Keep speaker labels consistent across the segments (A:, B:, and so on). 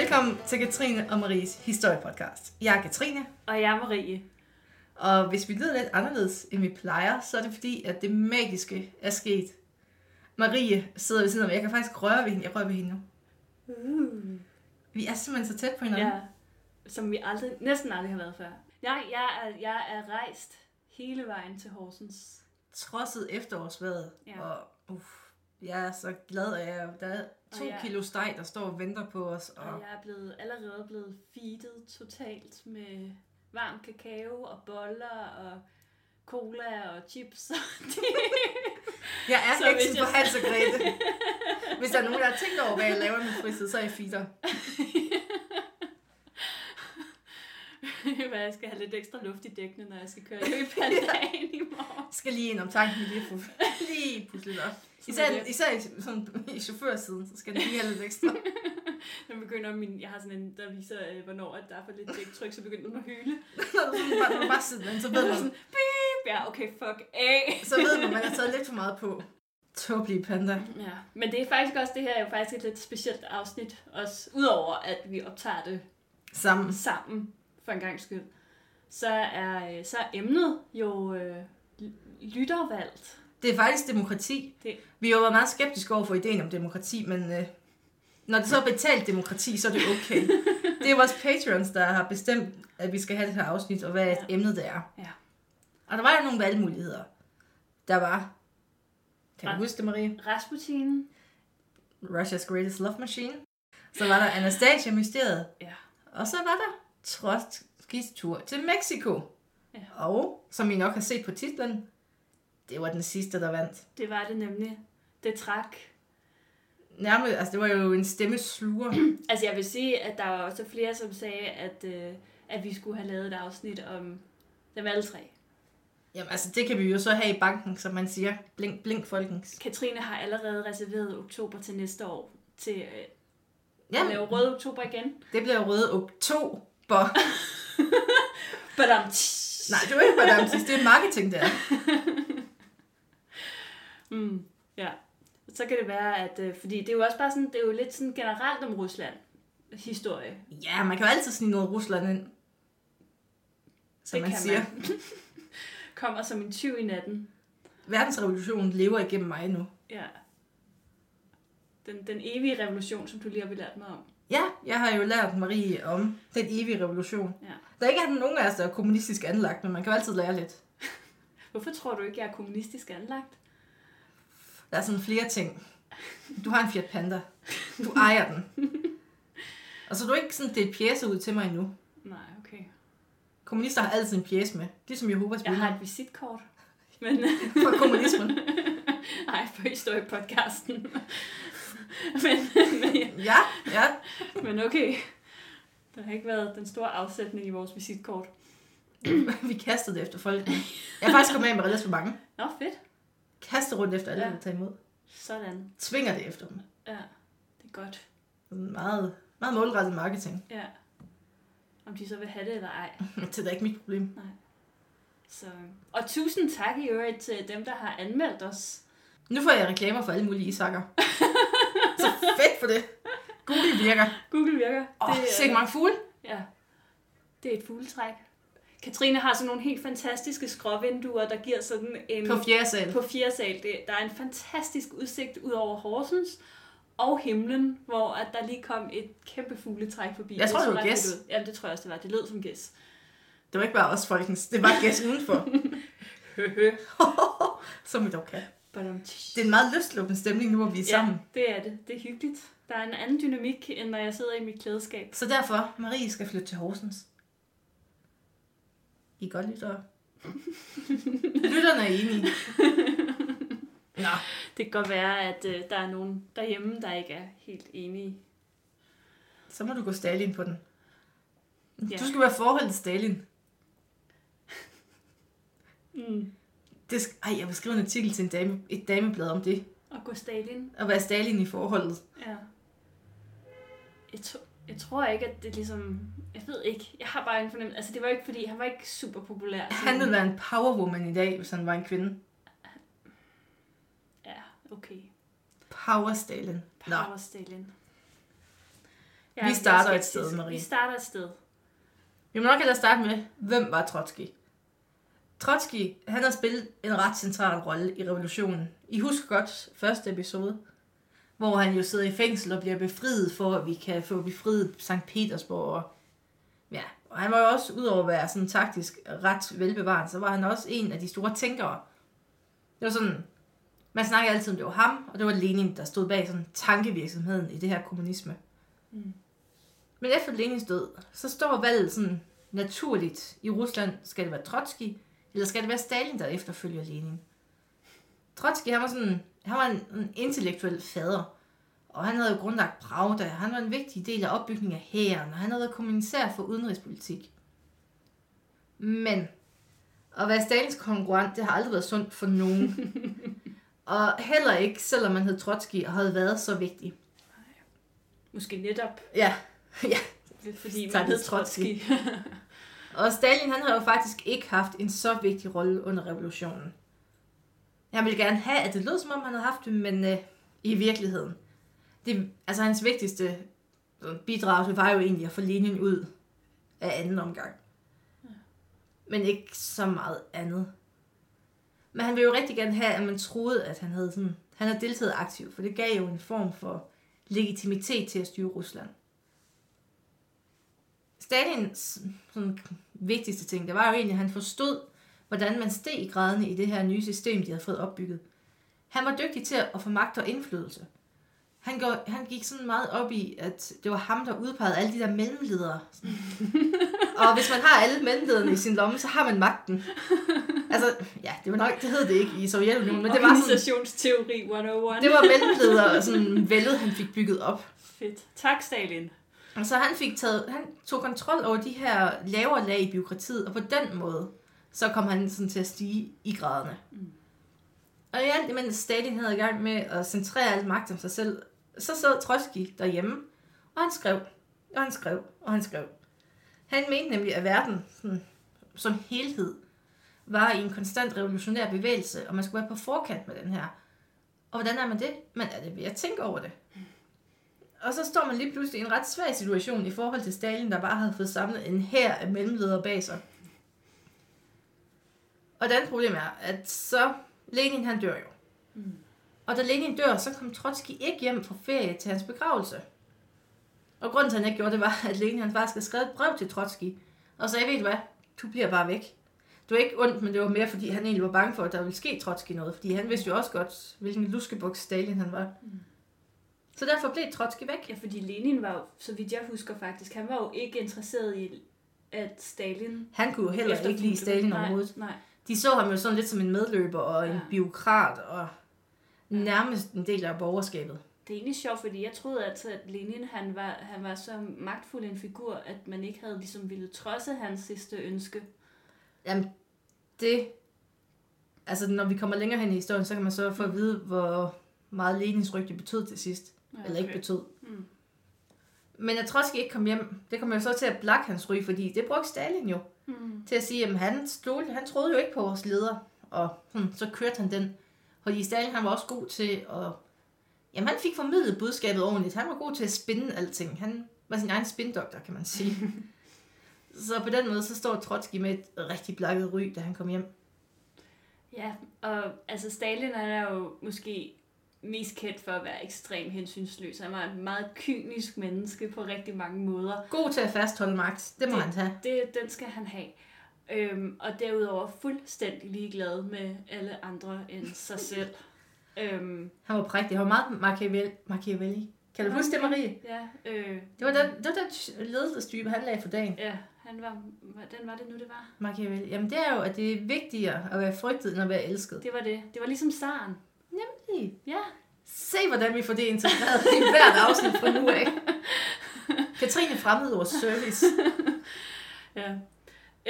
A: Velkommen til Katrine og Maries historiepodcast. Jeg er Katrine,
B: Og jeg er Marie.
A: og hvis vi lyder lidt anderledes, end vi plejer, så er det fordi, at det magiske er sket. Marie sidder ved siden af mig. Jeg kan faktisk røre ved hende. Jeg rører ved hende nu.
B: Uh.
A: Vi er simpelthen så tæt på hinanden.
B: Ja, som vi aldrig, næsten aldrig har været før. Nej, jeg er, jeg er rejst hele vejen til Horsens.
A: Trodset efterårsværet.
B: Ja.
A: Og uff, jeg er så glad, at jeg, der er to
B: Og jeg-
A: kilo steg, der står og venter på os. Og,
B: Og jeg er blevet, allerede blevet feedet totalt med varm kakao og boller og cola og chips.
A: jeg er
B: Så
A: heksen
B: hvis
A: på
B: jeg-
A: Hans og Grete. Hvis der er nogen, der har tænkt over, hvad jeg laver min fritid, så er jeg feeder.
B: Hvad, jeg skal have lidt ekstra luft i dækkene, når jeg skal køre løb pandaen i morgen.
A: Skal lige ind om tanken lige, få, lige pusle lidt op. Især, især i, sådan, i chaufførsiden, så skal det lige have lidt ekstra.
B: Når begynder min, jeg har sådan en, der viser, øh, hvornår at der er for lidt dæktryk, så begynder den at hyle.
A: Når du sådan bare, sidder derinde, så ved man,
B: sådan, beep, ja, okay, fuck af.
A: så ved man, man har taget lidt for meget på. Tåbelige panda.
B: Ja, men det er faktisk også, det her er jo faktisk et lidt specielt afsnit, også udover at vi optager det
A: Sammen.
B: sammen for en gang skyld, så er, øh, så er emnet jo øh, lyttervalgt.
A: Det er faktisk demokrati.
B: Det-
A: Vi har jo været meget skeptiske over for ideen om demokrati, men øh, når det så er betalt demokrati, så er det okay. det er vores patrons, der har bestemt, at vi skal have det her afsnit, og hvad
B: Ja.
A: emnet det er.
B: Ja.
A: Og der var jo nogle valgmuligheder. Der var, kan du huske det, Marie?
B: Rasputin,
A: Russia's Greatest Love Machine. Så var der Anastasia Mysteriet.
B: Ja.
A: Og så var der Trotskis tur til Mexico.
B: Ja.
A: Og, som I nok har set på titlen, det var den sidste, der vandt.
B: det var det nemlig. Det trak.
A: Nærmest, altså det var jo en stemmesluger.
B: Altså jeg vil sige, at der var også flere, som sagde, at, øh, at vi skulle have lavet et afsnit om dem alle tre.
A: Jamen altså, det kan vi jo så have i banken, som man siger. Blink, blink, folkens.
B: Katrine har allerede reserveret oktober til næste år til øh,
A: Ja,
B: at lave rød oktober igen.
A: det bliver røde oktober.
B: Badam.
A: Nej, det var ikke bare det er marketing, der.
B: Mm, ja. Så kan det være, at... Øh, fordi det er jo også bare sådan... Det er jo lidt sådan generelt om Rusland historie.
A: Ja, man kan jo altid snige noget Rusland ind. Som
B: Det
A: man
B: kan
A: siger.
B: man. Kommer som en tyv i natten.
A: Verdensrevolutionen lever igennem mig nu.
B: Ja. Den, den evige revolution, som du lige har belært mig om.
A: Ja, jeg har jo lært Marie om den evige revolution.
B: Ja.
A: Der er ikke nogen af os, der er kommunistisk anlagt, men man kan jo altid lære lidt.
B: Hvorfor tror du ikke, jeg er kommunistisk anlagt?
A: Der er sådan flere ting. Du har en Fiat Panda. Du ejer den. Og så har du ikke sådan delt pjæse ud til mig endnu.
B: Nej, okay.
A: Kommunister har altid en pjæse med. Ligesom Jehovas
B: Jeg har et visitkort. Men
A: For kommunismen.
B: nej, på historiepodcasten. men, men,
A: Ja, ja.
B: men okay. Der har ikke været den store afsætning i vores visitkort.
A: Vi kastede det efter folk. Jeg har faktisk kommet af med relativt mange.
B: Nå, fedt.
A: Kaste rundt efter alle,
B: Ja.
A: der tager imod.
B: Sådan.
A: Tvinger det efter dem.
B: Ja, det er godt.
A: Meget, meget målrettet marketing.
B: Ja. Om de så vil have det eller ej.
A: Det er da ikke mit problem.
B: Så. Og tusind tak i øvrigt til dem, der har anmeldt os.
A: Nu får jeg reklamer for alle mulige isakker. Så fedt for det. Google virker.
B: Google virker.
A: Åh, oh,
B: det,
A: se mange fugle.
B: Ja, det er et fugletræk. Katrine har sådan nogle helt fantastiske skråvinduer, der giver sådan en...
A: På fjerde sal.
B: på fjerde sal. Det, der er en fantastisk udsigt ud over Horsens og himlen, hvor at der lige kom et kæmpe fugletræk forbi.
A: Jeg tror,
B: så
A: det var gæs.
B: Jamen, det tror jeg også, det var. Det lød som gæs.
A: Det var ikke bare os, folkens. Det var gæst udenfor. Som vi dog kan. Det er en meget lystlukkende stemning nu, hvor vi er sammen.
B: Ja, det er det. Det er hyggeligt. Der er en anden dynamik, end når jeg sidder i mit klædeskab.
A: Så derfor, Marie skal flytte til Horsens. I godt lyttere. Lytterne er enige. Nå,
B: Det kan godt være, at øh, der er nogen derhjemme, der ikke er helt enige.
A: så må du gå Stalin på den.
B: Ja.
A: Du skal være forhold til Stalin.
B: Mm.
A: Det Ej, jeg vil skrive en artikel til en dame, et dameblad om det.
B: Og gå Stalin.
A: At være Stalin i forholdet.
B: Ja. Jeg, to, jeg tror ikke, at det ligesom... Jeg ved ikke. Jeg har bare en fornemmelse... Altså, det var ikke fordi... Han var ikke super populær.
A: Han ville være en powerwoman i dag, hvis han var en kvinde.
B: Ja, okay.
A: Power Stalin. Nå,
B: Power Stalin.
A: Vi starter et sted, Marie.
B: Vi starter et sted.
A: Vi må nok ellers starte med, hvem var Trotsky? Trotsky, han har spillet en ret central rolle i revolutionen. I husker godt første episode, hvor han jo sidder i fængsel og bliver befriet for, at vi kan få befriet Sankt Petersborg. Og, ja, og han var jo også, udover at være sådan taktisk ret velbevaret, så var han også en af de store tænkere. Det var sådan, man snakker altid om, det var ham, og det var Lenin, der stod bag sådan tankevirksomheden i det her kommunisme.
B: Mm.
A: Men efter Lenins død, så står valget sådan naturligt i Rusland. Skal det være Trotsky, eller skal det være Stalin, der efterfølger Lenin? Trotsky, han var sådan, han var en, en intellektuel fader. Og han havde jo grundlagt Pravda. Han var en vigtig del af opbygningen af hæren, og han havde været kommissær for udenrigspolitik. Men at være Stalins konkurrent, det har aldrig været sundt for nogen. og heller ikke, selvom man hed Trotsky og havde været så vigtig.
B: Måske netop,
A: Ja,
B: fordi
A: Tak,
B: man hed
A: Trotsky.
B: Trotsky.
A: Og Stalin, han har jo faktisk ikke haft en så vigtig rolle under revolutionen. Jeg ville gerne have, at det lød som om, han havde haft det, men øh, i virkeligheden. Det, altså hans vigtigste bidrag, det var jo egentlig at få Lenin ud af anden omgang. Men ikke så meget andet. Men han ville jo rigtig gerne have, at man troede, at han havde, sådan, han havde deltaget aktivt, for det gav jo en form for legitimitet til at styre Rusland. Stalins sådan, vigtigste ting, det var jo egentlig, at han forstod, hvordan man steg i graderne i det her nye system, de havde fået opbygget. Han var dygtig til at få magt og indflydelse. Han, går, han gik sådan meget op i, at det var ham, der udpegede alle de der mellemledere. og hvis man har alle mellemlederne i sin lomme, så har man magten. Altså, ja, det var nok, det hed det ikke i Sovjetunionen, men det var sådan,
B: Organisationsteori 101.
A: det var mellemledere og sådan vældet, han fik bygget op.
B: Fedt. Tak, Stalin.
A: Og så han fik taget, han tog kontrol over de her lavere lag i byråkratiet, og på den måde, så kom han sådan til at stige i graderne.
B: Mm.
A: Og i alt imens Stalin havde i gang med at centrere alt magt om sig selv, så sad Trotsky derhjemme, og han skrev, og han skrev, og han skrev. Han mente nemlig, at verden sådan, som helhed var i en konstant revolutionær bevægelse, og man skulle være på forkant med den her. Og hvordan er man det? Man er det ved at tænke over det. Og så står man lige pludselig i en ret svag situation i forhold til Stalin, der bare havde fået samlet en hær af mellemledere bag sig. Og det andet problem er, at så Lenin han dør jo.
B: Mm.
A: Og da Lenin dør, så kom Trotsky ikke hjem fra ferie til hans begravelse. Og grunden til, at han ikke gjorde det, var, at Lenin han faktisk havde skrevet et brev til Trotsky. Og sagde, ved du hvad, du bliver bare væk. Det var ikke ondt, men det var mere, fordi han egentlig var bange for, at der ville ske Trotsky noget. Fordi han vidste jo også godt, hvilken luskebuks Stalin han var.
B: Mm.
A: Så derfor blev Trotsky væk.
B: Ja, fordi Lenin var jo, så vidt jeg husker faktisk, han var jo ikke interesseret i, at Stalin...
A: Han kunne jo heller ikke lide Stalin
B: nej,
A: overhovedet.
B: Nej,
A: De så ham jo sådan lidt som en medløber og en
B: Ja.
A: biokrat og nærmest en del af borgerskabet.
B: det er egentlig sjovt, fordi jeg troede altid, at Lenin han var, han var så magtfuld en figur, at man ikke havde ligesom ville trodse hans sidste ønske.
A: Jamen, det... Altså, når vi kommer længere hen i historien, så kan man så få at vide, hvor meget Lenins rygte betød til sidst.
B: Ja,
A: Eller ikke betød.
B: Mm.
A: Men at Trotsky ikke kom hjem, det kom jo så til at blakke hans ry, fordi det brugte Stalin jo
B: Mm.
A: til at sige, at han, stod, han troede jo ikke på vores leder. Og hmm, så kørte han den. Fordi Stalin han var også god til at... Jamen, han fik formidlet budskabet ordentligt. Han var god til at spinde alting. Han var sin egen spindoktor, kan man sige. så på den måde, så står Trotsky med et rigtig blakket ry, da han kom hjem.
B: Ja, og altså Stalin er jo måske mest kendt for at være ekstremt hensynsløs. Han var et meget kynisk menneske på rigtig mange måder.
A: God til at fastholde magt. Det må
B: Det-
A: han tage.
B: Det, den skal han have. Øhm, og derudover fuldstændig ligeglad med alle andre end sig selv. øhm,
A: Han var prægtig. Han var meget Machiavelli. Machiavelli. Kan du huske det, Marie?
B: ja, øh,
A: Det var den, det var den ledelsestype, han lagde for dagen.
B: ja, han var, hvordan var det nu, det var?
A: Machiavelli. Jamen, det er jo, at det er vigtigere at være frygtet, end at være elsket.
B: Det var det. Det var ligesom Saren.
A: Nemlig.
B: Ja,
A: Se, hvordan vi får det integreret i hvert afsnit fra nu af. Katrine fremmede vores service.
B: Ja.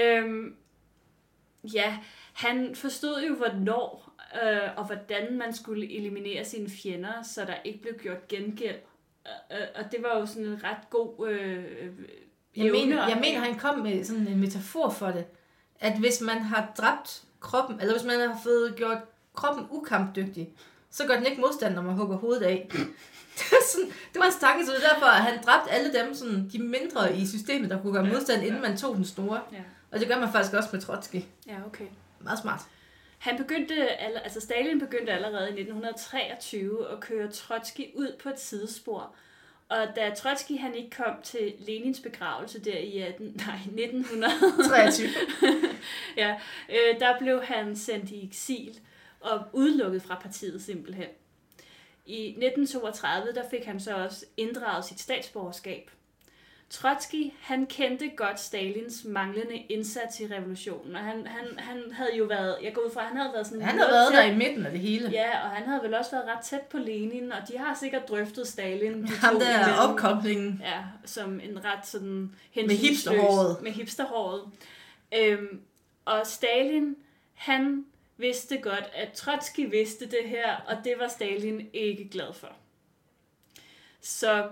B: Øhm, ja, han forstod jo, hvornår øh, og hvordan man skulle eliminere sine fjender, så der ikke blev gjort gengæld. Øh, øh, og det var jo sådan en ret god øh, øh,
A: Jeg mener, jeg mener, han kom med sådan en metafor for det. At hvis man har dræbt kroppen, eller hvis man har fået gjort kroppen ukampdygtig, så gør den ikke modstand, når man hugger hovedet af. det, var sådan, det var hans tanke, så det er derfor, at han dræbte alle dem, sådan, de mindre i systemet, der kunne gøre modstand, inden man tog den store.
B: Ja.
A: Og det gør man faktisk også med Trotsky.
B: Ja, okay.
A: Meget smart.
B: Han begyndte, altså Stalin begyndte allerede i 1923 at køre Trotsky ud på et sidespor. Og da Trotsky han ikke kom til Lenins begravelse der i 18, nej, 1900,
A: 23.
B: ja, øh, der blev han sendt i eksil og udelukket fra partiet simpelthen. I 1932 der fik han så også inddraget sit statsborgerskab. Trotsky, han kendte godt Stalins manglende indsats i revolutionen, og han, han, han havde jo været, jeg går ud fra, han havde været sådan
A: Han
B: noget
A: været
B: tæt-
A: der i midten af det hele.
B: Ja, og han havde vel også været ret tæt på Lenin, og de har sikkert drøftet Stalin. De
A: Ham
B: to
A: der
B: imellem.
A: opkoblingen.
B: Ja, som en ret sådan
A: hipsterhåret.
B: Med hipsterhåret. Øhm, og Stalin, han vidste godt, at Trotsky vidste det her, og det var Stalin ikke glad for. Så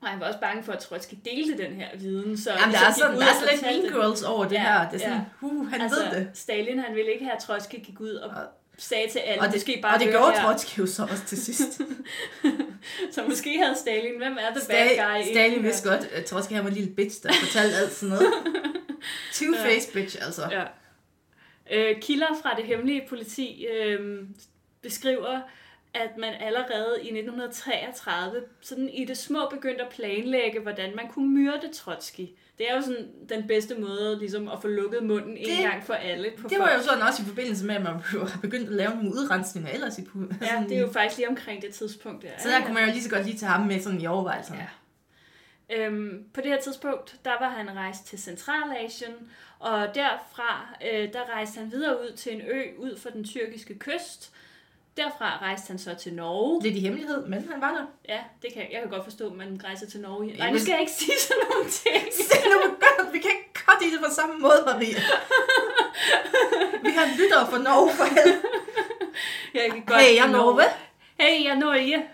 B: og han var også bange for, at Trotsky delte den her viden. Så
A: Jamen, der
B: ligesom
A: er sådan,
B: ud
A: der er
B: fortalte
A: Mean
B: det.
A: Girls over det
B: Ja,
A: her. Det er sådan,
B: ja.
A: uh, han
B: altså,
A: ved det.
B: Stalin, han ville ikke have, at Trotsky gik ud og sagde til alle,
A: Og det,
B: måske bare
A: og det gjorde
B: her.
A: Trotsky jo så også til sidst.
B: Så måske havde Stalin, hvem er the bad
A: Sta-
B: guy?
A: Stalin vidste godt, at Trotsky han var en lille bitch, der fortalte alt sådan noget. Two-faced bitch, altså.
B: Ja. Øh, kilder fra det hemmelige politi øh, beskriver, at man allerede i 1933 sådan i det små begyndte at planlægge, hvordan man kunne myrde Trotsky. Det er jo sådan den bedste måde ligesom at få lukket munden en
A: Det-
B: gang for alle på
A: Det var
B: folk.
A: jo sådan også i forbindelse med, at man jo har begyndt at lave nogle udrensninger ellers i
B: Ja, det er jo faktisk lige omkring det tidspunkt der.
A: Så der kunne man jo lige så godt lige tage ham med sådan i overvejelserne.
B: Ja. Øhm, på det her tidspunkt, der var han rejst til Centralasien, og derfra, øh, der rejste han videre ud til en ø ud for den tyrkiske kyst. Derfra rejste han så til Norge.
A: Lidt i hemmelighed, men han var der.
B: Ja, det kan jeg kan godt forstå, at man rejser til Norge. Nej, nu skal jeg ikke sige sådan nogle ting.
A: Se nu, vi kan ikke godt i det på samme måde, Maria. vi har lyttere for Norge for helvede.
B: Jeg kan godt
A: Hey, jeg er Norge.
B: Hey, jeg er Norge.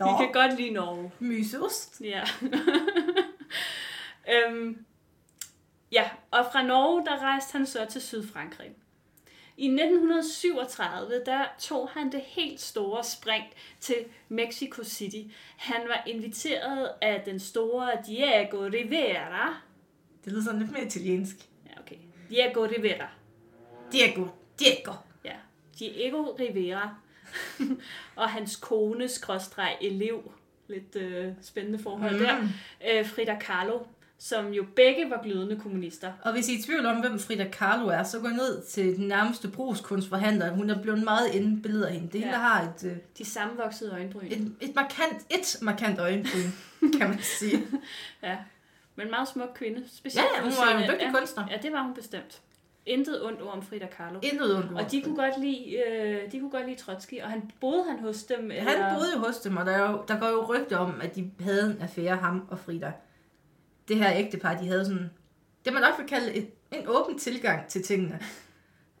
A: Nå,
B: Vi kan godt lide Norge.
A: myseost.
B: Ja. øhm, ja, og fra Norge, der rejste han så til Sydfrankrig. I 1937, der tog han det helt store spring til Mexico City. Han var inviteret af den store Diego Rivera.
A: Det lyder sådan lidt mere italiensk.
B: Ja, okay. Diego Rivera.
A: Diego, Diego.
B: Ja, Diego Rivera. Og hans kone, skråstreg elev. Lidt øh, spændende forhold mm. der. Øh, Frida Kahlo, som jo begge var glødende kommunister.
A: Og hvis I er i tvivl om, hvem Frida Kahlo er, så gå ned til den nærmeste brugskunstforhandler. Hun er blevet meget indbilledet af hende. Det hele
B: Ja.
A: har et, øh,
B: De sammenvoksede øjenbryn.
A: et, et, markant, et markant øjenbryn, kan man sige.
B: Ja. Men meget smuk kvinde. Specielt
A: ja, hun var en dygtig
B: ja,
A: kunstner.
B: Ja, det var hun bestemt. Intet ondt ord om Frida Kahlo.
A: Intet ondt ord.
B: Og de kunne godt lide, øh, de kunne godt lide Trotsky, og han boede han hos dem. Eller?
A: Han boede jo hos dem, og der, er jo, der går jo rygter om, at de havde en affære, ham og Frida. Det her ægtepar, de havde sådan, det man nok vil kalde et, en åben tilgang til tingene.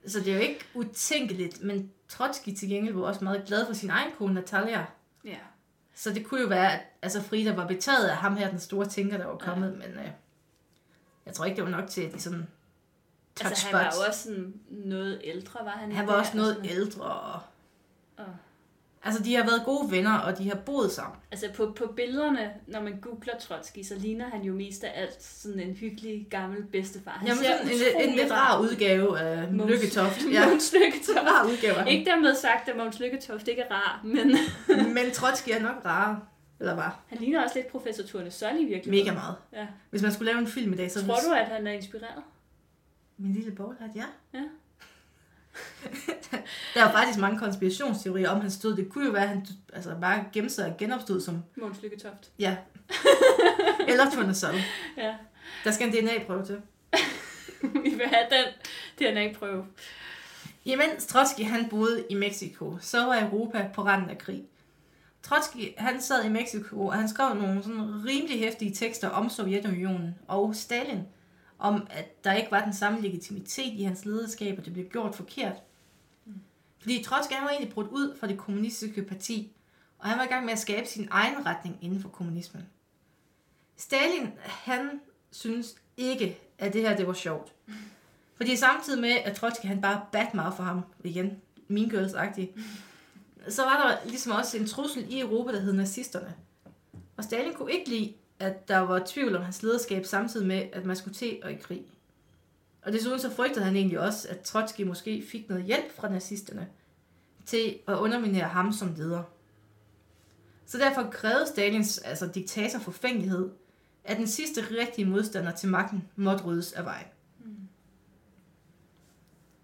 A: Så det er jo ikke utænkeligt, men Trotsky til gengæld var også meget glad for sin egen kone, Natalia.
B: Ja.
A: Så det kunne jo være, at altså Frida var betaget af ham her, den store tænker, der var kommet, ja. men øh, jeg tror ikke, det var nok til, at de sådan touch
B: Altså, han var jo også sådan noget ældre, var han
A: Han var
B: det?
A: også noget
B: altså,
A: ældre. Og...
B: Og-
A: Altså, de har været gode venner, og de har boet sammen.
B: Altså på, på billederne, når man googler Trotsky, så ligner han jo mest af alt sådan en hyggelig gammel bedstefar. Han
A: Jamen,
B: ser
A: sådan en, en lidt rar udgave af
B: Mogens-
A: Lykketoft.
B: Ja. Måns Lykketoft.
A: rar udgave.
B: Ikke dermed sagt, at Måns Lykketoft ikke er rar, men
A: Men Trotsky er nok rar. Eller var.
B: han ligner også lidt professor Turne Sol i virkeligheden.
A: Mega meget.
B: Ja.
A: Hvis man skulle lave en film i dag, så...
B: Tror du, at han er inspireret?
A: Min lille boglat, ja.
B: Ja.
A: der er faktisk mange konspirationsteorier om hans død. Det kunne jo være, at han altså, bare gemte sig og genopstod som...
B: Måns Lykketoft.
A: Ja. Eller Tornesol.
B: Ja.
A: Der skal en DNA-prøve til.
B: Vi vil have den DNA-prøve.
A: Imens Trotsky han boede i Mexico, så var Europa på randen af krig. Trotsky han sad i Mexico, og han skrev nogle sådan rimelig hæftige tekster om Sovjetunionen og Stalin, om at der ikke var den samme legitimitet i hans lederskab, og det blev gjort forkert. Fordi Trotsky han var egentlig brudt ud fra det kommunistiske parti, og han var i gang med at skabe sin egen retning inden for kommunismen. Stalin, han synes ikke, at det her det var sjovt. Fordi samtidig med, at Trotsky han bare bat meget for ham, igen, min Girls-agtig, så var der ligesom også en trussel i Europa, der hed nazisterne. Og Stalin kunne ikke lide, at der var tvivl om hans lederskab, samtidig med, at man skulle til og i krig. Og desuden så frygtede han egentlig også, at Trotsky måske fik noget hjælp fra nazisterne til at underminere ham som leder. Så derfor krævede Stalins altså diktator forfængelighed, at den sidste rigtige modstander til magten måtte ryddes af vejen.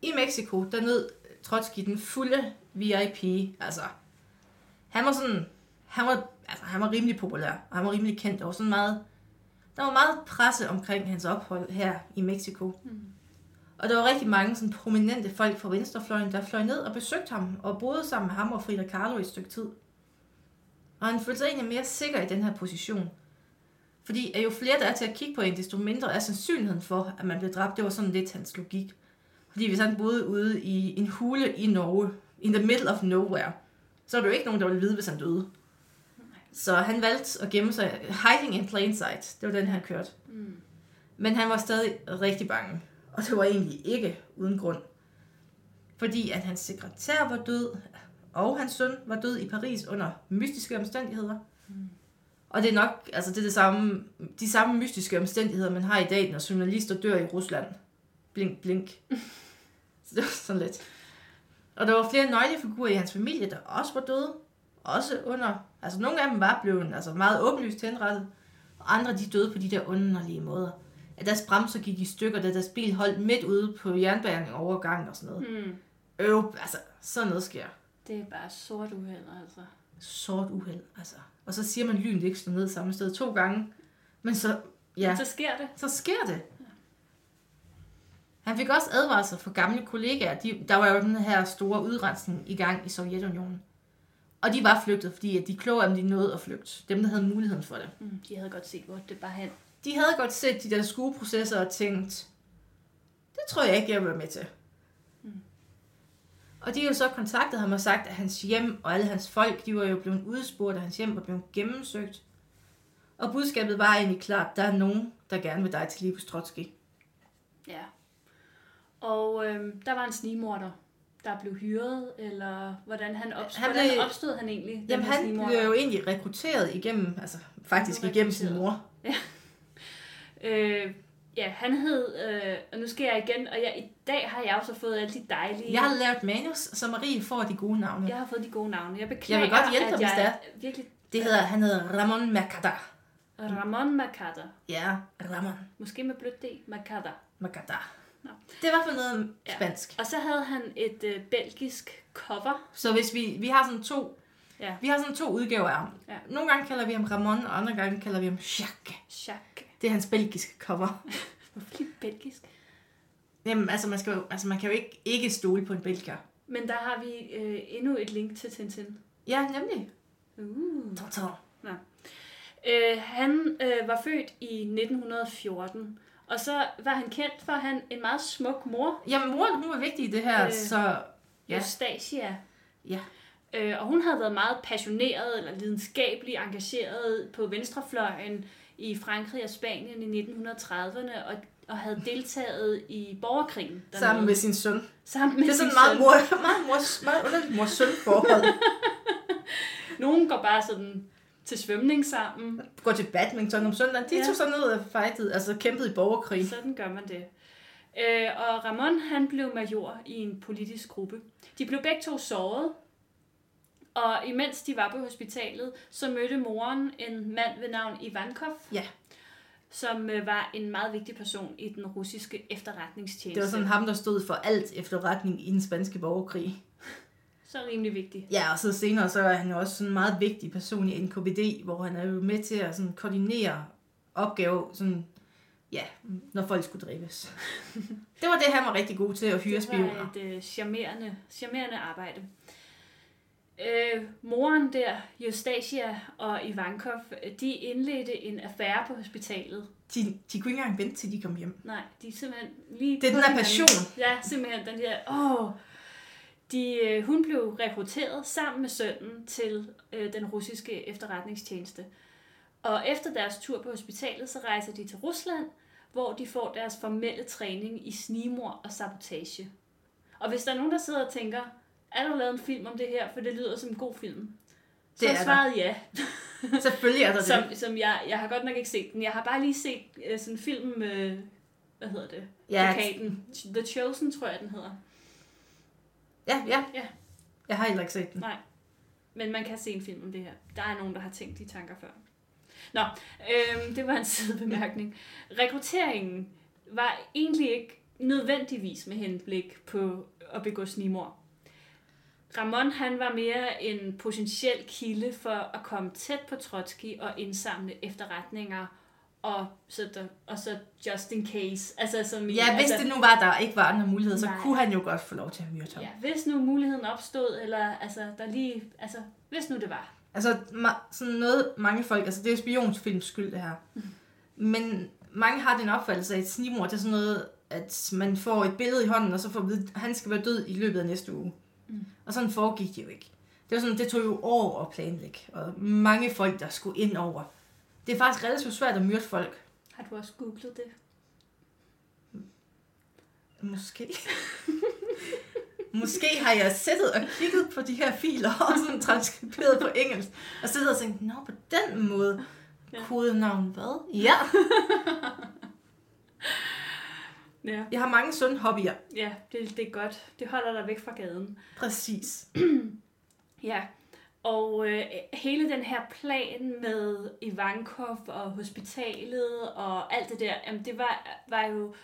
A: I Mexico, der nød Trotsky den fulde VIP. Altså, han var sådan, han var, altså, han var rimelig populær, og han var rimelig kendt. Der var sådan meget, der var meget presse omkring hans ophold her i Mexico. Mm. Og der var rigtig mange sådan prominente folk fra venstrefløjen, der fløj ned og besøgte ham, og boede sammen med ham og Frida Kahlo i et stykke tid. Og han følte sig egentlig mere sikker i den her position. Fordi at jo flere der er til at kigge på en, desto mindre er sandsynligheden for, at man bliver dræbt. Det var sådan lidt hans logik. Fordi hvis han boede ude i en hule i Norge, in the middle of nowhere, så var der jo ikke nogen, der ville vide, hvis han døde. Så han valgte at gemme sig, hiding in plain sight, det var den, han kørte. Mm. Men han var stadig rigtig bange, og det var egentlig ikke uden grund. Fordi at hans sekretær var død, og hans søn var død i Paris under mystiske omstændigheder. Mm. Og det er nok altså det er det samme, de samme mystiske omstændigheder, man har i dag, når journalister dør i Rusland. Blink, blink. Så det var sådan lidt. Og der var flere nøglefigurer i hans familie, der også var døde. Også under, altså nogle af dem var blevet altså meget åbenlyst henrettet, og andre de døde på de der underlige måder. At deres bremser gik i stykker, da deres bil holdt midt ude på jernbanen overgangen og sådan noget. Mm. Øv, altså sådan noget sker.
B: Det er bare sort uheld, altså.
A: Sort uheld, altså. Og så siger man, at lynet ikke står ned samme sted to gange. Men så, ja.
B: Men så sker det.
A: Så sker det. Han fik også advarsler fra gamle kollegaer. De, der var jo den her store udrensning i gang i Sovjetunionen. Og de var flygtet, fordi at de kloge af dem, de nåede at flygte. Dem, der havde muligheden for det.
B: Mm, de havde godt set, hvor det bare hen.
A: De havde godt set de der skueprocesser og tænkt, det tror jeg ikke, jeg vil være med til. Mm. Og de har jo så kontaktet ham og sagt, at hans hjem og alle hans folk, de var jo blevet udspurgt, og hans hjem var blevet gennemsøgt. Og budskabet var egentlig klart, der er nogen, der gerne vil dig til Libus Trotsky.
B: Ja. Og øhm, der var en snigmorder, der blev hyret, eller hvordan han opstod, han blev, hvordan opstod han egentlig?
A: Jamen han blev jo egentlig rekrutteret igennem, altså faktisk igennem sin mor.
B: Ja. Øh, ja, han hed, øh, og nu skal jeg igen, og jeg, i dag har jeg også fået alle de dejlige...
A: Jeg har lavet manus, så Marie får de gode navne.
B: Jeg har fået de gode navne. Jeg beklager,
A: jeg vil godt hjælpe dig, hvis det er. Virkelig, det hedder, han hedder Ramon Mercada.
B: Ramon Mercada.
A: Ja, Ramon.
B: Måske med blødt D. Mercada.
A: Mercada. Det var for noget spansk.
B: Ja. Og så havde han et øh, belgisk cover.
A: Så hvis vi, vi har sådan to Ja. Vi har sådan to udgaver af ham. Ja. Nogle gange kalder vi ham Ramon, og andre gange kalder vi ham Jacques.
B: Jacques.
A: Det er hans belgiske cover.
B: Hvorfor lige belgisk?
A: Jamen, altså man, skal jo, altså man kan jo ikke, ikke stole på en belgier.
B: Men der har vi øh, endnu et link til Tintin.
A: Ja, nemlig.
B: Uh.
A: Tintin.
B: Ja. Øh, han øh, var født i 1914, og så var han kendt for, at han en meget smuk mor.
A: Jamen, mor hun var vigtig i det her, øh, så...
B: Ja. Eustacia.
A: Ja.
B: Øh, og hun havde været meget passioneret eller lidenskabelig engageret på venstrefløjen i Frankrig og Spanien i 1930'erne, og, og havde deltaget i borgerkrigen.
A: Dernede. Sammen med sin søn.
B: Sammen med
A: det er sådan meget, mor, meget, mor, meget underligt mor-søn forhold.
B: Nogen går bare sådan til svømning sammen.
A: Går til badminton om søndagen. De ja. tog sådan noget af fightet, altså kæmpede i borgerkrig.
B: Sådan gør man det. Øh, og Ramon, han blev major i en politisk gruppe. De blev begge to såret, og imens de var på hospitalet, så mødte moren en mand ved navn Ivankov.
A: Ja.
B: Som øh, var en meget vigtig person i den russiske efterretningstjeneste.
A: Det var sådan ham, der stod for alt efterretning i den spanske borgerkrig.
B: Så rimelig vigtig.
A: Ja, og så senere så er han jo også sådan en meget vigtig person i NKVD, hvor han er jo med til at sådan koordinere opgaver, sådan, ja, når folk skulle drives. det var det, han var rigtig god til at hyre spioner.
B: Det var et uh, charmerende, charmerende arbejde. Øh, moren der, Justasia og Ivankov, de indledte en affære på hospitalet.
A: De, de kunne ikke engang vente til de kom hjem.
B: Nej, de er simpelthen lige...
A: Det er den der passion.
B: Ja, simpelthen den der, åh... De, øh, hun blev rekrutteret sammen med sønnen til øh, den russiske efterretningstjeneste. Og efter deres tur på hospitalet, så rejser de til Rusland, hvor de får deres formelle træning i snimor og sabotage. Og hvis der er nogen, der sidder og tænker, er der lavet en film om det her, for det lyder som en god film. Så
A: Det er
B: er
A: der.
B: svaret ja.
A: Selvfølgelig er der det.
B: Som, som jeg, jeg har godt nok ikke set den. Jeg har bare lige set øh, sådan en film med, hvad hedder det?
A: Ja,
B: Plakaten. The Chosen, tror jeg, den hedder.
A: Ja, ja.
B: Ja.
A: Jeg har heller ikke set den.
B: Nej. Men man kan se en film om det her. Der er nogen, der har tænkt de tanker før. Nå, øhm, det var en sidebemærkning. Rekrutteringen var egentlig ikke nødvendigvis med henblik på at begå snimor. Ramon han var mere en potentiel kilde for at komme tæt på Trotsky og indsamle efterretninger og så, der, og så just in case. Altså, som
A: Ja, hvis
B: altså,
A: det nu var, der ikke var andre muligheder, så
B: Nej.
A: kunne han jo godt få lov til at myrde ham.
B: Ja, hvis nu muligheden opstod, eller altså, der lige, altså, hvis nu det var.
A: Altså, ma- sådan noget, mange folk, altså det er jo spionfilms skyld, det her. Men mange har den opfattelse af, at snimor, det er sådan noget, at man får et billede i hånden, og så får at vide, at han skal være død i løbet af næste uge.
B: Mm.
A: Og sådan foregik det jo ikke. Det var sådan, det tog jo år at planlægge, og mange folk, der skulle ind over. Det er faktisk relativt svært at myrde folk.
B: Har du også googlet det?
A: Måske. Måske har jeg sættet og kigget på de her filer og sådan transkriberet på engelsk. Og siddet og tænkt, nå på den måde.
B: Ja.
A: Kodenavn hvad? Ja.
B: Ja.
A: Jeg har mange sunde hobbyer.
B: Ja, det, det er godt. Det holder dig væk fra gaden.
A: Præcis.
B: Ja, og øh, hele den her plan med Ivankov og hospitalet og alt det der, jamen det var, var jo,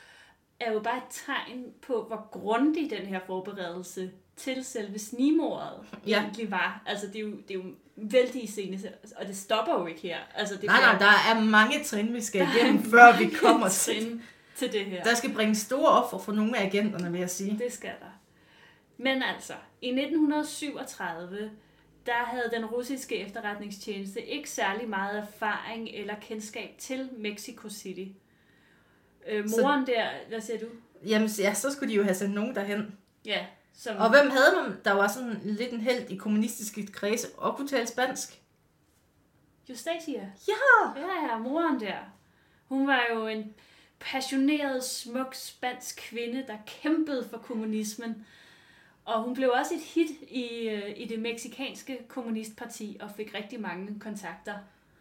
B: er jo bare et tegn på, hvor grundig den her forberedelse til selve snimordet
A: Ja.
B: egentlig var. Altså det er jo, det er jo vældig scene, og det stopper jo ikke her. Altså, det
A: Nej,
B: bliver
A: nej, der er mange trin, vi skal igennem, før vi kommer til.
B: trin til det her.
A: Der skal bringe store offer for nogle af agenterne, vil jeg sige.
B: Det skal der. Men altså, i 1937, der havde den russiske efterretningstjeneste ikke særlig meget erfaring eller kendskab til Mexico City. Øh,
A: Så-
B: moren der, hvad siger du?
A: Jamen, ja, så skulle de jo have sendt nogen derhen.
B: Ja, som,
A: Og hvem havde man, der var sådan lidt en held i kommunistiske kredse og kunne tale spansk?
B: Justasia.
A: Ja!
B: Ja, ja, moren der. Hun var jo en passioneret, smuk spansk kvinde, der kæmpede for kommunismen. Og hun blev også et hit i, øh, i det meksikanske kommunistparti og fik rigtig mange kontakter.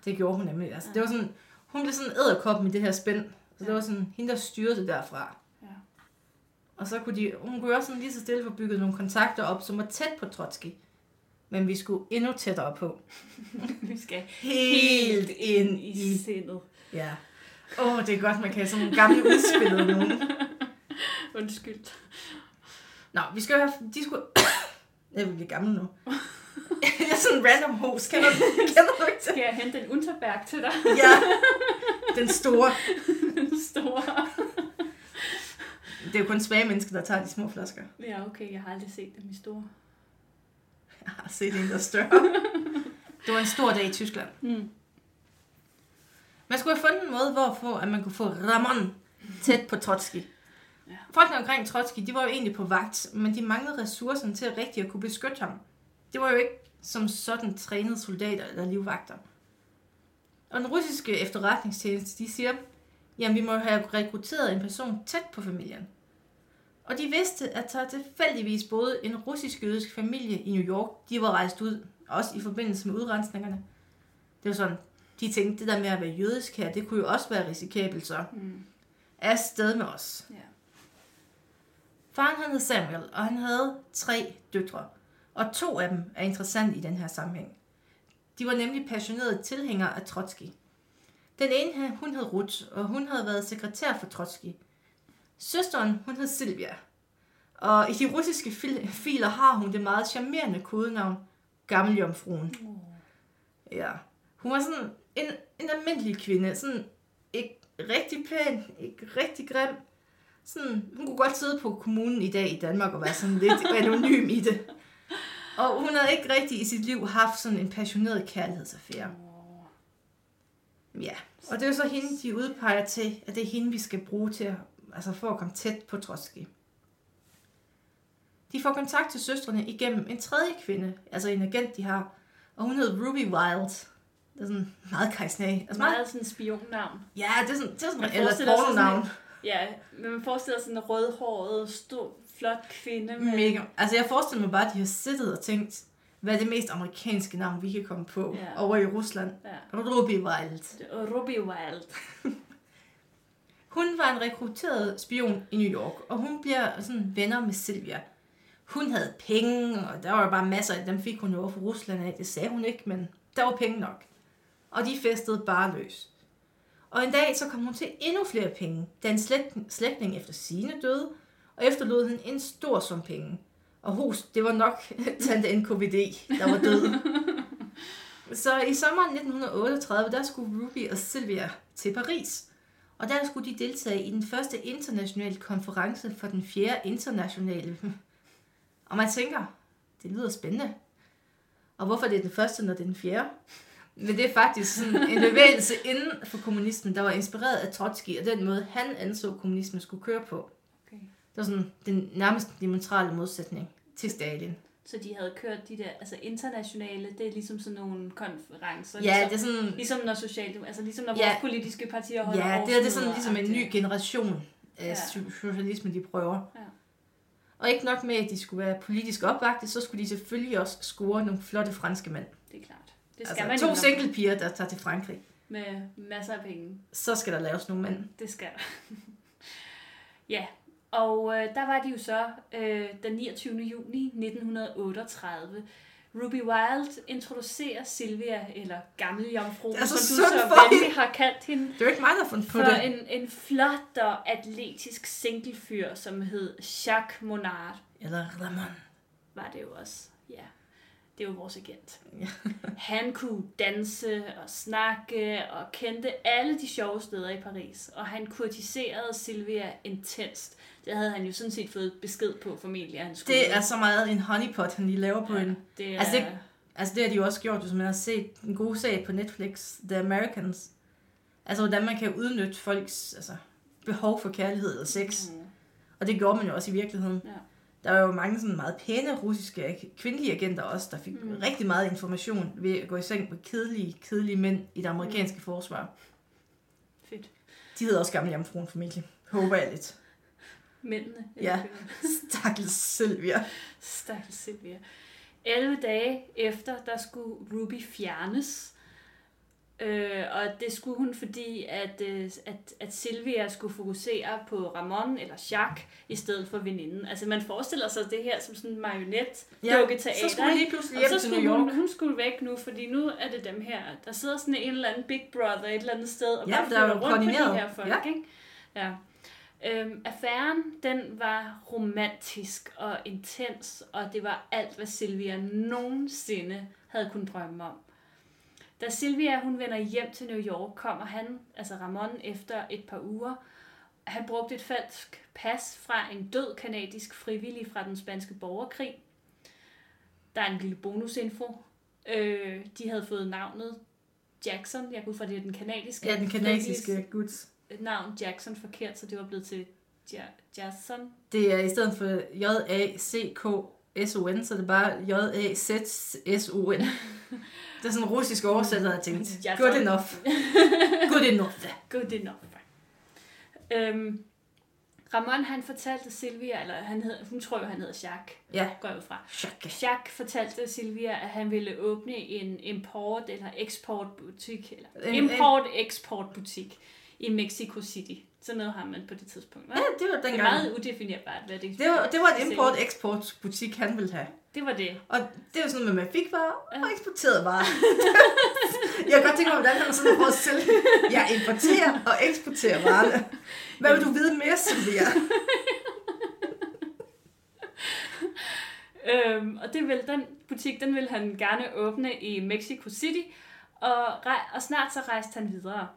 A: Det gjorde hun nemlig. Altså, det var sådan, hun blev sådan en æderkop med det her spænd. Så det
B: Ja.
A: var sådan, hende der styrede det derfra.
B: Ja.
A: Og så kunne de, hun kunne også sådan lige så stille få bygget nogle kontakter op, som var tæt på Trotsky. Men vi skulle endnu tættere på.
B: Vi skal
A: Helt ind i...
B: sindet.
A: Ja. Åh, oh, det er godt, man kan have sådan nogle gamle udspillede nogen.
B: Undskyld.
A: Nå, vi skal jo have... De skulle... Jeg vil blive gammel nu. Jeg er sådan en random host. Kender, du- kender du ikke?
B: Skal jeg hente en Unterberg til dig?
A: Ja. Den store.
B: Den store.
A: Det er jo kun svage mennesker, der tager de små flasker.
B: Ja, okay, jeg har aldrig set dem i store.
A: Jeg har set en, der er større. Det var en stor dag i Tyskland.
B: Mm.
A: Man skulle have fundet en måde, hvorpå at man kunne få Ramon tæt på Trotsky.
B: Ja.
A: Folkene omkring Trotsky, de var jo egentlig på vagt, men de manglede ressourcerne til at rigtig at kunne beskytte ham. Det var jo ikke som sådan trænede soldater eller livvagter. Og den russiske efterretningstjeneste, de siger, jamen vi må have rekrutteret en person tæt på familien. Og de vidste, at der tilfældigvis boede en russisk-jødisk familie i New York. De var rejst ud, også i forbindelse med udrensningerne. Det var sådan, de tænkte, det der med at være jødisk her, det kunne jo også være risikabelt, så
B: Mm.
A: afsted med os.
B: Ja.
A: Faren han hed Samuel, og han havde tre døtre. Og to af dem er interessante i den her sammenhæng. De var nemlig passionerede tilhængere af Trotsky. Den ene, hun hed Ruth, og hun havde været sekretær for Trotsky. Søsteren, hun hed Silvia. Og i de russiske fil- filer har hun det meget charmerende kodenavn Gammeljomfruen. Ja. Hun var sådan en, en almindelig kvinde. Sådan ikke rigtig pæn, ikke rigtig grim. Sådan, hun kunne godt sidde på kommunen i dag i Danmark og være sådan lidt anonym i det. Og hun havde ikke rigtig i sit liv haft sådan en passioneret kærlighedsaffære. Ja, og det er jo så hende, de udpeger til, at det er hende, vi skal bruge til at, altså for at komme tæt på Trotsky. De får kontakt til søstrene igennem en tredje kvinde, altså en agent, de har, og hun hed Ruby Wild. Det er sådan meget kajsnag. Altså meget,
B: Meget sådan spionnavn.
A: ja, det er sådan, det er sådan eller
B: sig sådan
A: pornonavn.
B: Ja, men man forestiller sig sådan en rødhåret, stor, flot kvinde.
A: Med... Mega. Altså jeg forestiller mig bare, at de har siddet og tænkt, hvad er det mest amerikanske navn, vi kan komme på ja. over i Rusland? Ja. Ruby Wild.
B: Ruby Wild.
A: hun var en rekrutteret spion i New York, og hun bliver sådan venner med Sylvia. Hun havde penge, og der var bare masser af dem, fik hun jo fra Rusland af. Det sagde hun ikke, men der var penge nok. Og de festede bare løs. Og en dag så kom hun til endnu flere penge, da en slægtning efter sine døde, og efterlod hende en stor sum penge. Og hus, det var nok tante NKVD, der var død. så i sommeren 1938, der skulle Ruby og Sylvia til Paris. Og der skulle de deltage i den første internationale konference for den fjerde internationale. Og man tænker, det lyder spændende. Og hvorfor det er den første, når det er den fjerde? Men det er faktisk sådan en bevægelse inden for kommunismen, der var inspireret af Trotsky og den måde, han anså kommunismen skulle køre på. Okay. Det var sådan den nærmest diametrale modsætning til Stalin.
B: Så de havde kørt de der, altså internationale, det er ligesom sådan nogle konferencer.
A: Ja,
B: ligesom,
A: det er sådan...
B: Ligesom når social, altså ligesom når ja, vores politiske partier holder
A: Ja, det er, det er sådan ligesom en ny generation af ja. socialisme, de prøver. Ja. Og ikke nok med, at de skulle være politisk opvagte, så skulle de selvfølgelig også score nogle flotte franske mænd.
B: Det er klart.
A: Det skal altså, man to single piger, der tager til Frankrig.
B: Med masser af penge.
A: Så skal der laves nogle mænd.
B: Det skal der. ja, og øh, der var de jo så øh, den 29. juni 1938. Ruby Wild introducerer Sylvia, eller gammel jomfru,
A: som
B: så
A: du så
B: venlig har kaldt hende.
A: Det er ikke mig, der fundet på
B: for
A: det.
B: en, en flot og atletisk singlefyr, som hed Jacques Monard.
A: Eller Ramon.
B: Var det jo også, det er jo vores agent. Ja. han kunne danse og snakke og kendte alle de sjove steder i Paris. Og han kurtiserede Silvia intenst. Det havde han jo sådan set fået besked på familie. Han
A: skulle det er så meget en honeypot, han lige laver på ja, en. Det er... altså, det, altså det har de jo også gjort, hvis man har set en god sag på Netflix, The Americans. Altså hvordan man kan udnytte folks altså, behov for kærlighed og sex. Mm. Og det gjorde man jo også i virkeligheden. Ja der var jo mange sådan meget pæne russiske kvindelige agenter også, der fik mm. rigtig meget information ved at gå i seng med kedelige, kedelige mænd i det amerikanske mm. forsvar.
B: Fedt.
A: De hedder også gamle jomfruen familie. Håber jeg lidt.
B: Mændene?
A: Ja. Stakkels Sylvia.
B: Stakkels Sylvia. 11 dage efter, der skulle Ruby fjernes Øh, og det skulle hun, fordi at, øh, at, at Silvia skulle fokusere på Ramon eller Jacques i stedet for veninden. Altså man forestiller sig det her som sådan en marionet ja,
A: så skulle lige pludselig hjem
B: så skulle Hun, hun skulle væk nu, fordi nu er det dem her. Der sidder sådan en eller anden big brother et eller andet sted og
A: ja,
B: bare
A: flytter
B: rundt på de her folk.
A: Ja.
B: Ikke? Ja. Øhm, affæren, den var romantisk og intens, og det var alt, hvad Silvia nogensinde havde kunnet drømme om. Da Silvia hun vender hjem til New York, kommer han, altså Ramon, efter et par uger. Han brugte et falsk pas fra en død kanadisk frivillig fra den spanske borgerkrig. Der er en lille bonusinfo. Øh, de havde fået navnet Jackson. Jeg går fra, det er den kanadiske.
A: Ja, den kanadiske guds.
B: Navn Jackson forkert, så det var blevet til Jackson.
A: Det er i stedet for J-A-C-K-S-O-N, så det er bare J-A-Z-S-O-N. Det er sådan en russisk oversætter, jeg tænkte, good enough. good enough.
B: good enough. Øhm, Ramon han fortalte Silvia, eller han hed, hun tror jo, han hedder Jacques,
A: ja.
B: går jeg fra.
A: Jacques.
B: Jacques fortalte Silvia, at han ville åbne en import- eller eksportbutik, eller import-eksportbutik i Mexico City. Sådan noget har man på det tidspunkt. Hva?
A: Ja, det var dengang.
B: Det er meget udefinerbart, hvad det
A: Det var, det var en import-eksport butik, han ville have.
B: Det var det.
A: Og det var sådan med, man fik varer og eksporterede varer. jeg kan godt tænke mig, hvordan han sådan prøvet at sælge. Jeg importerer og eksporterer varerne. Hvad vil du vide mere, Silvia?
B: øhm, og det vil, den butik, den vil han gerne åbne i Mexico City. Og, og snart så rejste han videre.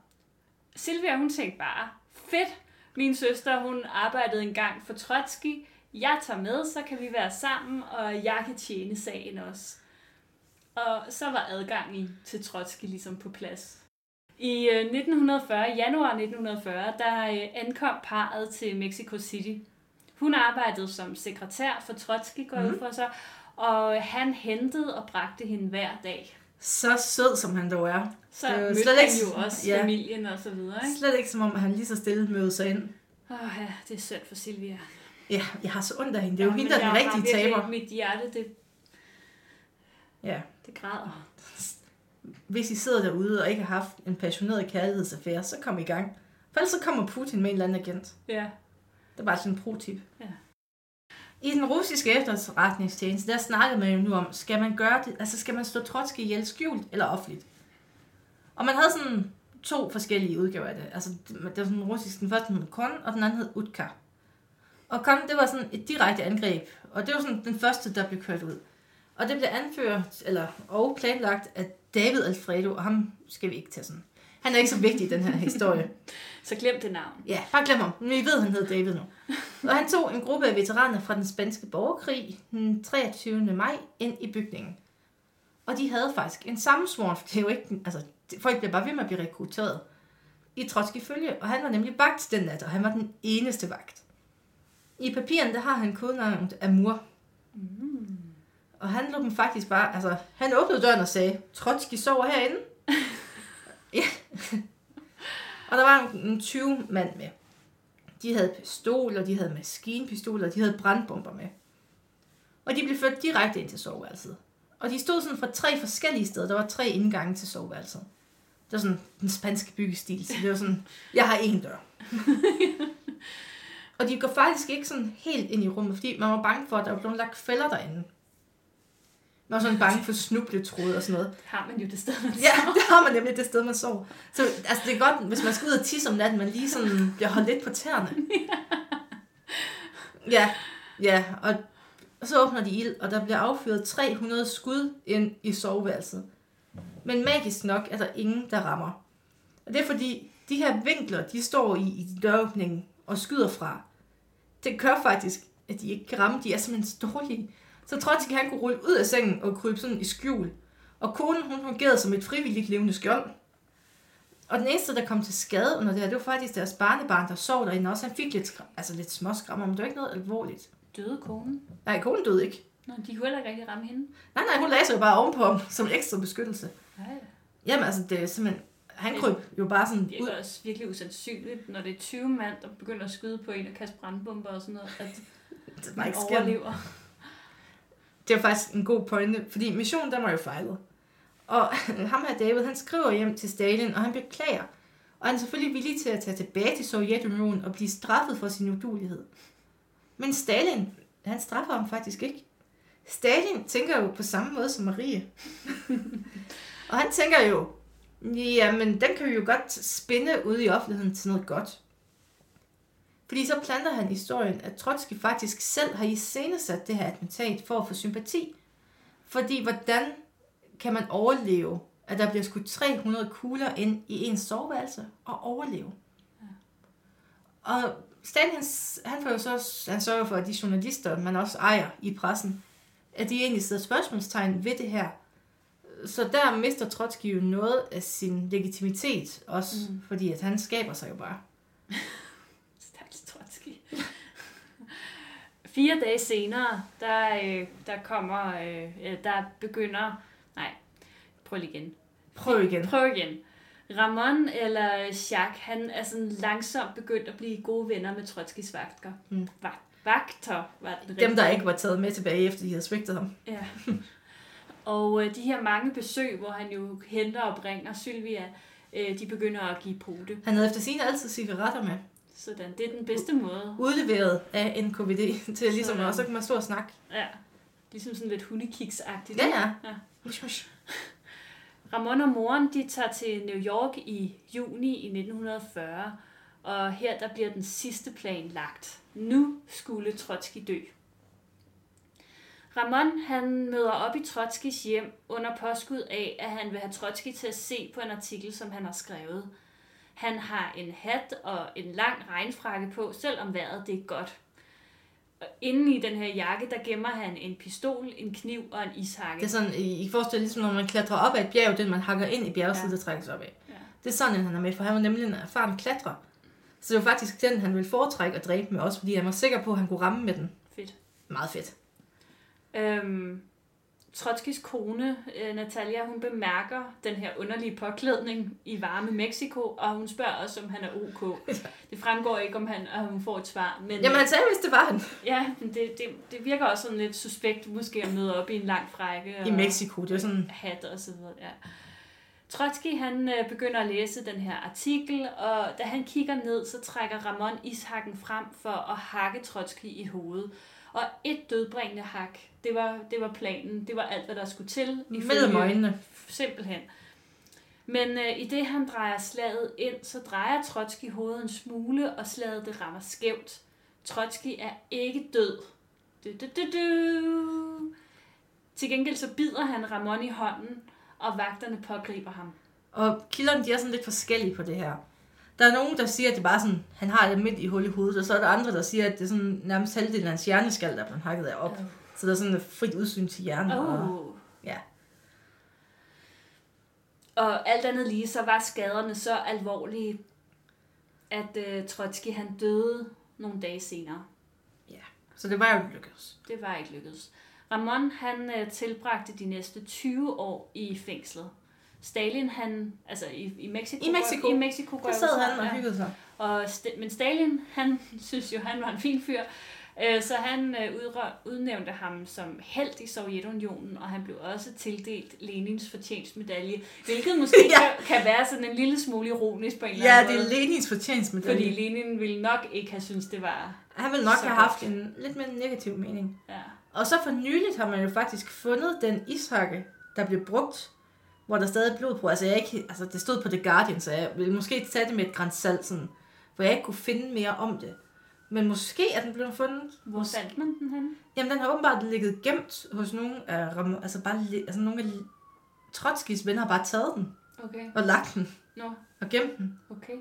B: Silvia, hun tænkte bare, fedt, min søster, hun arbejdede engang for Trotsky. Jeg tager med, så kan vi være sammen, og jeg kan tjene sagen også. Og så var adgangen til Trotsky ligesom på plads. I 1940, øh, januar 1940, der øh, ankom parret til Mexico City. Hun arbejdede som sekretær for Trotsky, går mm. for sig, og han hentede og bragte hende hver dag.
A: Så sød som han dog er.
B: Så det mødte slet ikke, jo også ja, familien og så videre. Ikke?
A: Slet ikke som om, han lige så stille mødte sig ind.
B: Åh oh, ja, det er sødt for Silvia.
A: Ja, jeg har så ondt af hende. Det er jo
B: Ja,
A: hende,
B: men
A: der er den rigtige taber.
B: Mit hjerte, det,
A: Ja.
B: det græder.
A: Hvis I sidder derude og ikke har haft en passioneret kærlighedsaffære, så kom i gang. For ellers så kommer Putin med en eller anden agent.
B: Ja.
A: Det er bare sådan en pro-tip.
B: Ja.
A: I den russiske efterretningstjeneste, der snakkede man jo nu om, skal man gøre det, altså skal man stå Trotsky ihjel skjult eller offentligt? Og man havde sådan to forskellige udgaver af det. Altså, det det var sådan russisk, den første hed Kon, og den anden hed Utka. Og Kon, det var sådan et direkte angreb, og det var sådan den første, der blev kørt ud. Og det blev anført, eller og planlagt af David Alfredo, og ham skal vi ikke tage sådan. Han er ikke så vigtig i den her historie.
B: Så glem det navn.
A: Ja, bare glem ham. Vi ved, han hed David nu. Og han tog en gruppe af veteraner fra den spanske borgerkrig den 23. maj ind i bygningen. Og de havde faktisk en sammensvoren, for det er jo ikke, altså, folk bliver bare ved med at blive rekrutteret i Trotsky følge, og han var nemlig vagt den nat, og han var den eneste vagt. I papirerne, der har han kodnavnet Amur.
B: Mm.
A: Og han lå dem faktisk bare, altså, han åbnede døren og sagde, Trotsky sover herinde. og der var en, en 20 mand med. De havde pistoler, de havde maskinpistoler, de havde brandbomber med. Og de blev ført direkte ind til soveværelset. Og de stod sådan fra tre forskellige steder. Der var tre indgange til soveværelset. Det var sådan den spanske byggestil. Så det var sådan, jeg har én dør. og de går faktisk ikke sådan helt ind i rummet, fordi man var bange for, at der var blevet lagt fælder derinde. Man var sådan bange for snubletråd og sådan noget.
B: Har man jo det sted, man
A: Ja, det har man nemlig det sted, man sover. Så altså, det er godt, hvis man skal ud og tisse om natten, man lige sådan bliver holdt lidt på tæerne. Ja, ja, og, og så åbner de ild, og der bliver affyret 300 skud ind i soveværelset. Men magisk nok er der ingen, der rammer. Og det er fordi, de her vinkler, de står i, i døråbningen og skyder fra. Det gør faktisk, at de ikke kan ramme. De er simpelthen så dårlige. Så Trotsky han kunne rulle ud af sengen og krybe sådan i skjul. Og konen, hun fungerede som et frivilligt levende skjold. Og den eneste, der kom til skade under det her, det var faktisk deres barnebarn, der sov derinde også. Han fik lidt, altså lidt småskrammer, men det var ikke noget alvorligt.
B: Døde konen?
A: Nej, konen døde ikke.
B: Nå, de kunne heller ikke rigtig ramme hende.
A: Nej, nej, hun lagde sig jo bare ovenpå ham som ekstra beskyttelse.
B: Nej.
A: Jamen altså, det er simpelthen... Han kryb jo bare sådan
B: Det
A: ud.
B: er også virkelig usandsynligt, når det er 20 mand, der begynder at skyde på en og kaste brandbomber og sådan noget, at
A: Det var ikke
B: overlever.
A: Det er faktisk en god pointe, fordi missionen, der var jo fejlet. Og ham her, David, han skriver hjem til Stalin, og han beklager. Og han er selvfølgelig villig til at tage tilbage til Sovjetunionen og blive straffet for sin udulighed. Men Stalin, han straffer ham faktisk ikke. Stalin tænker jo på samme måde som Marie. og han tænker jo, jamen den kan vi jo godt spinde ude i offentligheden til noget godt. Fordi så planter han historien, at Trotsky faktisk selv har iscenesat det her attentat for at få sympati. Fordi hvordan kan man overleve, at der bliver skudt 300 kugler ind i ens soveværelse og overleve? Ja. Og Stalin, han, han, får jo så, han sørger for, at de journalister, man også ejer i pressen, at de egentlig sætter spørgsmålstegn ved det her. Så der mister Trotsky jo noget af sin legitimitet også, mm. fordi at han skaber sig jo bare.
B: Stakkels Trotsky. Fire dage senere, der, øh, der kommer, øh, der begynder, nej, prøv lige igen.
A: Prøv igen.
B: Prøv igen. Ramon eller Jacques, han er sådan langsomt begyndt at blive gode venner med Trotskys vagter.
A: Mm.
B: Vagt, vagter var det
A: Dem, der ikke var taget med tilbage, efter de havde svigtet ham.
B: Ja. Og øh, de her mange besøg, hvor han jo henter og bringer Sylvia, øh, de begynder at give pote.
A: Han havde efter sine altid cigaretter med.
B: Sådan, det er den bedste måde.
A: Udleveret af NKVD til ligesom,
B: Sådan.
A: og så kan man stå og snakke.
B: Ja. Ligesom sådan lidt hundekiks-agtigt.
A: Ja, ja.
B: Ja.
A: Mush, mush.
B: Ramon og moren, de tager til New York i juni i 1940, og her der bliver den sidste plan lagt. Nu skulle Trotsky dø. Ramon han møder op i Trotskys hjem under påskud af, at han vil have Trotsky til at se på en artikel, som han har skrevet. Han har en hat og en lang regnfrakke på, selvom vejret det er godt. Og inde i den her jakke, der gemmer han en pistol, en kniv og en ishakke.
A: Det er sådan, I forestiller ligesom, når man klatrer op ad et bjerg, den man hakker ind i bjergsiden,
B: Ja.
A: der trækkes op af.
B: Ja.
A: Det er sådan, han er med, for han var nemlig en erfaren klatrer. Så det var faktisk den, han ville foretrække at dræbe med også, fordi han var sikker på, at han kunne ramme med den.
B: Fedt.
A: Meget fedt.
B: Øhm, Trotskis kone, øh, Natalia, hun bemærker den her underlige påklædning i varme Mexico, og hun spørger også, om han er ok. Det fremgår ikke, om han, og hun får et svar. Men,
A: Jamen han sagde, hvis det var han.
B: Ja, men det, det, det virker også sådan lidt suspekt, måske at møde op i en lang frække.
A: I Mexico, det er sådan...
B: Hat og så videre, ja. Trotsky, han øh, begynder at læse den her artikel, og da han kigger ned, så trækker Ramon ishakken frem for at hakke Trotsky i hovedet. Og et dødbringende hak, det var, det var planen. Det var alt, hvad der skulle til.
A: Mellem øjnene.
B: Simpelthen. Men øh, i det han drejer slaget ind, så drejer Trotsky hovedet en smule, og slaget det rammer skævt. Trotsky er ikke død. Du, du, du, du. Til gengæld så bider han Ramon i hånden, og vagterne pågriber ham.
A: Og kilderne, de er sådan lidt forskellige på det her. Der er nogen, der siger, at det bare sådan, han har et midt i hul i hovedet, og så er der andre, der siger, at det er sådan nærmest halvdelen af hans hjerneskal, der er blevet hakket af op.
B: Oh.
A: Så der er sådan et frit udsyn til hjernen. Og,
B: Oh.
A: ja.
B: Og alt andet lige, så var skaderne så alvorlige, at uh, Trotsky han døde nogle dage senere.
A: Så det var jo lykkedes.
B: Det var ikke lykkedes. Ramon han uh, tilbragte de næste 20 år i fængslet. Stalin han, altså i, i Mexico,
A: I Mexico.
B: i Mexico
A: Der sad han og
B: ja.
A: hyggede sig.
B: Og men Stalin, han synes jo, han var en fin fyr, Øh, så han øh, udnævnte ham som held i Sovjetunionen, og han blev også tildelt Lenins fortjenstmedalje, hvilket måske
A: Ja.
B: kan, kan være sådan en lille smule ironisk på en eller
A: Ja,
B: anden
A: det er
B: måde.
A: Lenins fortjeneste med
B: Fordi Lenin ville nok ikke have syntes, det var...
A: Han ville nok have haft en lidt mere negativ mening.
B: Ja.
A: Og så for nyligt har man jo faktisk fundet den ishakke, der blev brugt, hvor der stadig er blod på. Altså, jeg ikke, altså det stod på The Guardian, så jeg ville måske tage det med et græns salt, sådan, hvor jeg ikke kunne finde mere om det. Men måske er den blevet fundet.
B: Hvor fandt man den henne?
A: Jamen, den har åbenbart ligget gemt hos nogle af, altså bare, altså nogle af Trotskis venner har bare taget den
B: Okay.
A: og lagt den
B: Nå,
A: og gemt den.
B: okay.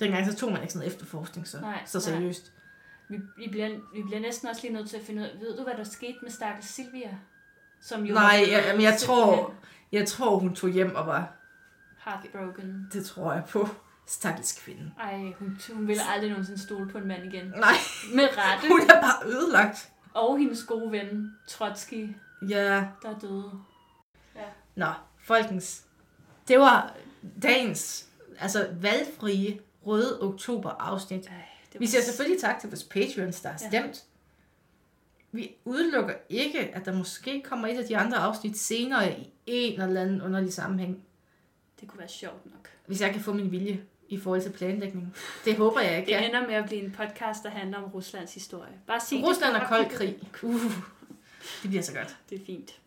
A: Dengang så tog man ikke sådan efterforskning så,
B: Nej,
A: så
B: nej.
A: seriøst.
B: Vi, vi, bliver, vi bliver næsten også lige nødt til at finde ud af, ved du, hvad der skete med stakkels Silvia? Som jo
A: Nej,
B: var
A: jeg, jamen, jeg tror, jeg tror, hun tog hjem og var,
B: Heartbroken.
A: det tror jeg på, stakkels kvinde.
B: Ej, hun, hun ville aldrig nogensinde stole på en mand igen.
A: Nej,
B: Med rette.
A: hun er bare ødelagt.
B: Og hendes gode ven, Trotsky,
A: Ja,
B: der døde.
A: nå, folkens. Det var dagens, altså valgfrie røde oktober afsnit.
B: Ej, det
A: Vi siger selvfølgelig tak til vores Patreons, der har
B: Ja.
A: Vi udelukker ikke, at der måske kommer et af de andre afsnit senere i en eller anden underlig sammenhæng,
B: Det kunne være sjovt nok.
A: hvis jeg kan få min vilje i forhold til planlægning. Det håber jeg, jeg
B: Det ender med at blive en podcast, der handler om Ruslands historie. Bare sig
A: Rusland og kold krig. Uh, det bliver så godt.
B: Det er fint.